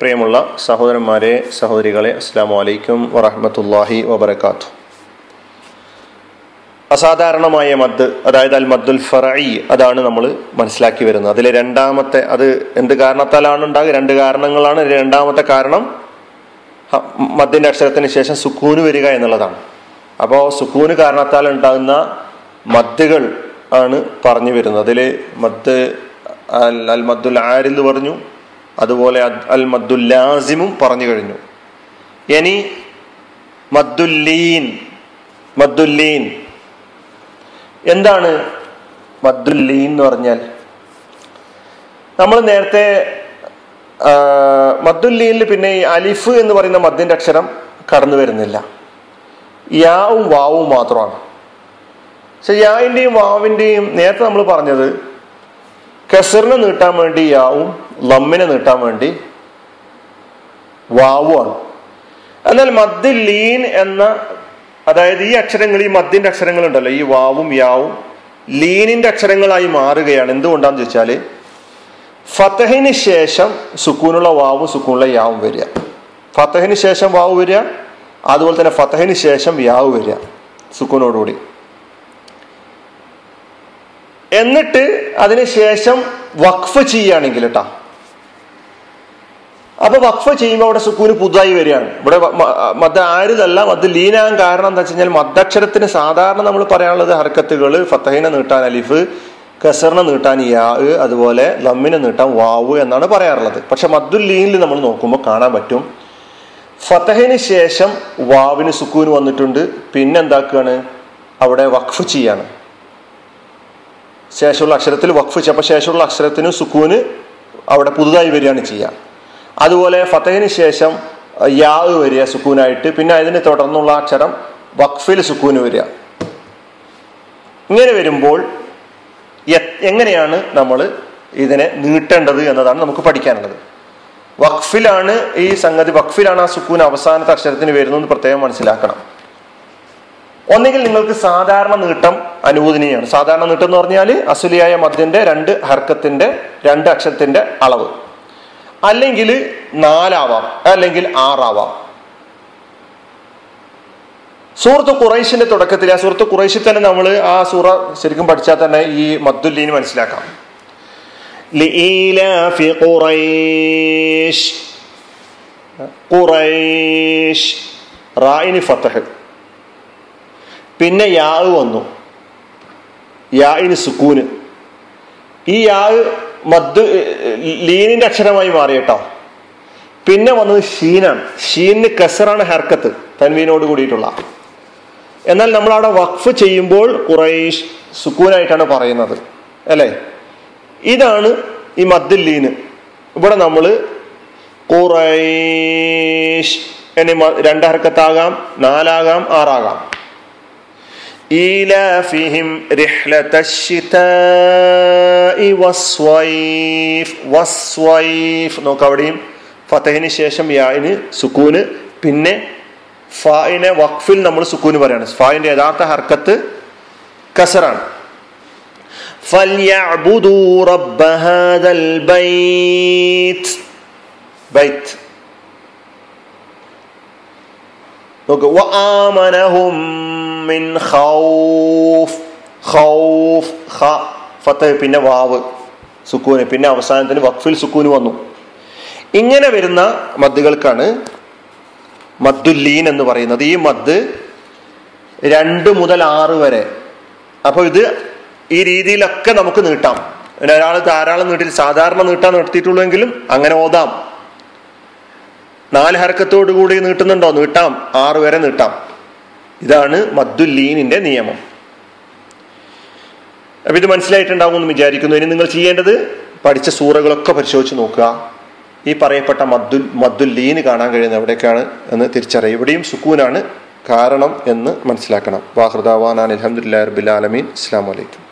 പ്രിയമുള്ള സഹോദരന്മാരെ സഹോദരികളെ അസ്സാം വലൈക്കും വറഹമത്തല്ലാഹി വബർക്കാത്തു അസാധാരണമായ മദ് അതായത് അൽ മദ്ദുൽ ഫറഈ അതാണ് നമ്മൾ മനസ്സിലാക്കി വരുന്നത്. അതിലെ രണ്ടാമത്തെ അത് എന്ത് കാരണത്താലാണ് ഉണ്ടാകുക? രണ്ട് കാരണങ്ങളാണ്. രണ്ടാമത്തെ കാരണം മദ്ദിന്റെ അക്ഷരത്തിന് ശേഷം സുക്കൂന് വരിക എന്നുള്ളതാണ്. അപ്പോൾ സുക്കൂന് കാരണത്താൽ ഉണ്ടാകുന്ന മദ്ദുകൾ ആണ് പറഞ്ഞു വരുന്നത്. അതിൽ മദ് അൽ അൽ മദ്ദുൽ ആരിൽ പറഞ്ഞു. അതുപോലെ അൽ മദ്ദുൽ ലാസിമും പറഞ്ഞു കഴിഞ്ഞു. ഇനി മദ്ദുല്ലീൻ മദ്ദുല്ലീൻ. എന്താണ് മദ്ദുല്ലീൻ എന്ന് പറഞ്ഞാൽ? നമ്മൾ നേരത്തെ മദ്ദുല്ലീനിൽ പിന്നെ ഈ അലിഫ് എന്ന് പറയുന്ന മദ്ദിന്റെ അക്ഷരം കടന്നു വരുന്നില്ല. യാവും വാവും മാത്രമാണ്. പക്ഷെ യാവിന്റെയും വാവിന്റെയും നേരത്തെ നമ്മൾ പറഞ്ഞത് കസറിനെ നീട്ടാൻ വേണ്ടി യാവും ലമ്മിനെ നീട്ടാൻ വേണ്ടി വാവുമാണ് എന്നാൽ മദ് ലീൻ എന്ന അതായത് ഈ അക്ഷരങ്ങൾ ഈ മദ്ദിന്റെ അക്ഷരങ്ങൾ ഉണ്ടല്ലോ ഈ വാവും യാവും ലീനിന്റെ അക്ഷരങ്ങളായി മാറുകയാണ്. എന്തുകൊണ്ടാന്ന് ചോദിച്ചാൽ ഫത്തഹിന് ശേഷം സുക്കൂനുള്ള വാവും സുക്കൂനുള്ള യാവും വരിക. ഫത്തഹിന് ശേഷം വാവ് വരിക അതുപോലെ തന്നെ ഫത്തഹിന് ശേഷം യാവ് വരിക സുക്കൂനോടുകൂടി. എന്നിട്ട് അതിന് ശേഷം വഖഫ് ചെയ്യുകയാണെങ്കിൽ കേട്ടാ അപ്പൊ വഖഫ് ചെയ്യുമ്പോൾ അവിടെ സുക്കൂന് പുതുതായി വരികയാണ്. ഇവിടെ മദ് ആരുതല്ല മദ് ലീനാകാൻ കാരണം എന്താ വെച്ച് കഴിഞ്ഞാൽ മദ്ദക്ഷരത്തിന് സാധാരണ നമ്മൾ പറയാനുള്ളത് ഹർക്കത്തുകൾ ഫത്തഹിനെ നീട്ടാൻ അലിഫ് കസറിനെ നീട്ടാൻ യാ അതുപോലെ ലമ്മിനെ നീട്ടാൻ വാവ് എന്നാണ് പറയാറുള്ളത്. പക്ഷെ മദ്ദുൽ ലീനിൽ നമ്മൾ നോക്കുമ്പോൾ കാണാൻ പറ്റും. ഫത്തഹിന് ശേഷം വാവിന് സുക്കൂന് വന്നിട്ടുണ്ട്. പിന്നെ എന്താക്കുകയാണ് അവിടെ വഖഫ് ചെയ്യാണ്. ശേഷമുള്ള അക്ഷരത്തിൽ വഖഫ് ചെയ്യുക അപ്പൊ ശേഷമുള്ള അക്ഷരത്തിന് സുക്കൂന് അവിടെ പുതുതായി വരികയാണ് ചെയ്യുക അതുപോലെ ഫത്തഹിന് ശേഷം യാവ് വരിക സുക്കൂനായിട്ട്. പിന്നെ അതിനെ തുടർന്നുള്ള അക്ഷരം വഖഫിൽ സുക്കൂന് വരിക. ഇങ്ങനെ വരുമ്പോൾ എങ്ങനെയാണ് നമ്മൾ ഇതിനെ നീട്ടേണ്ടത് എന്നതാണ് നമുക്ക് പഠിക്കാനുള്ളത്. വഖഫിലാണ് ഈ സംഗതി വഖഫിലാണ് ആ സുക്കൂൻ അവസാനത്തെ അക്ഷരത്തിന് വരുന്നതെന്ന് പ്രത്യേകം മനസ്സിലാക്കണം. ഒന്നുകിൽ നിങ്ങൾക്ക് സാധാരണ നീട്ടം അനുവദനീയമാണ് സാധാരണ നീട്ടം എന്ന് പറഞ്ഞാൽ അസുലിയായ മദ്യന്റെ രണ്ട് ഹർക്കത്തിന്റെ രണ്ട് അക്ഷരത്തിന്റെ അളവ്. അല്ലെങ്കിൽ നാലാവാം അല്ലെങ്കിൽ ആറാവാം. സുഹൃത്ത് ഖുറൈശിന്റെ തുടക്കത്തിൽ ആ സുഹൃത്ത് ഖുറൈശിൽ തന്നെ നമ്മൾ ആ സൂറ ശരിക്കും പഠിച്ചാൽ തന്നെ ഈ മദ്ദുല്ലീന് മനസ്സിലാക്കാം. ഖുറൈഷ് ഖുറൈഷ് റായിനി ഫത്തഹ് പിന്നെ യാ വന്നു. യാഴിന് സുക്കൂന്. ഈ യാ മദ് ലീനിന്റെ അക്ഷരമായി മാറി കേട്ടോ പിന്നെ വന്നത് ഷീനാണ്. ഷീനിന് കസറാണ് ഹർക്കത്ത് തൻവീനോട് കൂടിയിട്ടുള്ള. എന്നാൽ നമ്മൾ അവിടെ വഖഫ് ചെയ്യുമ്പോൾ ഖുറൈഷ് സുക്കൂനായിട്ടാണ് പറയുന്നത് അല്ലേ? ഇതാണ് ഈ മദ്ദുൽ ലീന്. ഇവിടെ നമ്മൾ ഖുറൈഷ് എന്നീ രണ്ട് ഹർക്കത്താകാം നാലാകാം ആറാകാം. إيلافهم رحلة الشتاء والصيف والصيف നോക്ക് അവിടെയും ഫതഹിന് ശേഷം യാന് സുക്കൂന് പിന്നെ ഫായിനെ വഖഫിൽ നമ്മൾ സുക്കൂന് പറയാണ് ഫായിന്റെ യഥാർത്ഥ ഹർക്കത്ത് കസറാണ് فليعبدوا رب هذا البيت بيت നോക്ക് വആമനഹും മിൻ ഖൗഫ് ഖൗഫ് ഖ ഫത്ത് പിന്നെ വാവ് സുക്കൂന്. പിന്നെ അവസാനത്തിന് വഖഫിൽ സുക്കൂന് വന്നു. ഇങ്ങനെ വരുന്ന മദ്ദുകൾക്കാണ് മദ്ദുല്ലീൻ എന്ന് പറയുന്നത്. ഈ മദ് രണ്ട് മുതൽ ആറ് വരെ. അപ്പോൾ ഇത് ഈ രീതിയിലൊക്കെ നമുക്ക് നീട്ടാം. ഒരാൾ ധാരാളം നീട്ടി സാധാരണ നീട്ടാൻ നിർത്തിയിട്ടുള്ളെങ്കിലും അങ്ങനെ ഓതാം. നാല് ഹരക്കത്തോടു കൂടി നീട്ടുന്നുണ്ടോ? നീട്ടാം. ആറ് വരെ നീട്ടാം. ഇതാണ് മദ്ദുല്ലീനിന്റെ നിയമം. അപ്പൊ ഇത് മനസ്സിലായിട്ടുണ്ടാവും എന്ന് വിചാരിക്കുന്നു. ഇനി നിങ്ങൾ ചെയ്യേണ്ടത് പഠിച്ച സൂറകളൊക്കെ പരിശോധിച്ച് നോക്കുക. ഈ പറയപ്പെട്ട മദ്ദുൽ മദ്ദുല്ലീന് കാണാൻ കഴിയുന്ന എവിടേക്കാണ് എന്ന് തിരിച്ചറിയുക. ഇവിടെയും സുക്കൂനാണ് കാരണം എന്ന് മനസ്സിലാക്കണം. വാഹൃദാവാൻ അലഹമുല്ലാ റബിൻ അലമീൻ അസ്സാം വലൈക്കും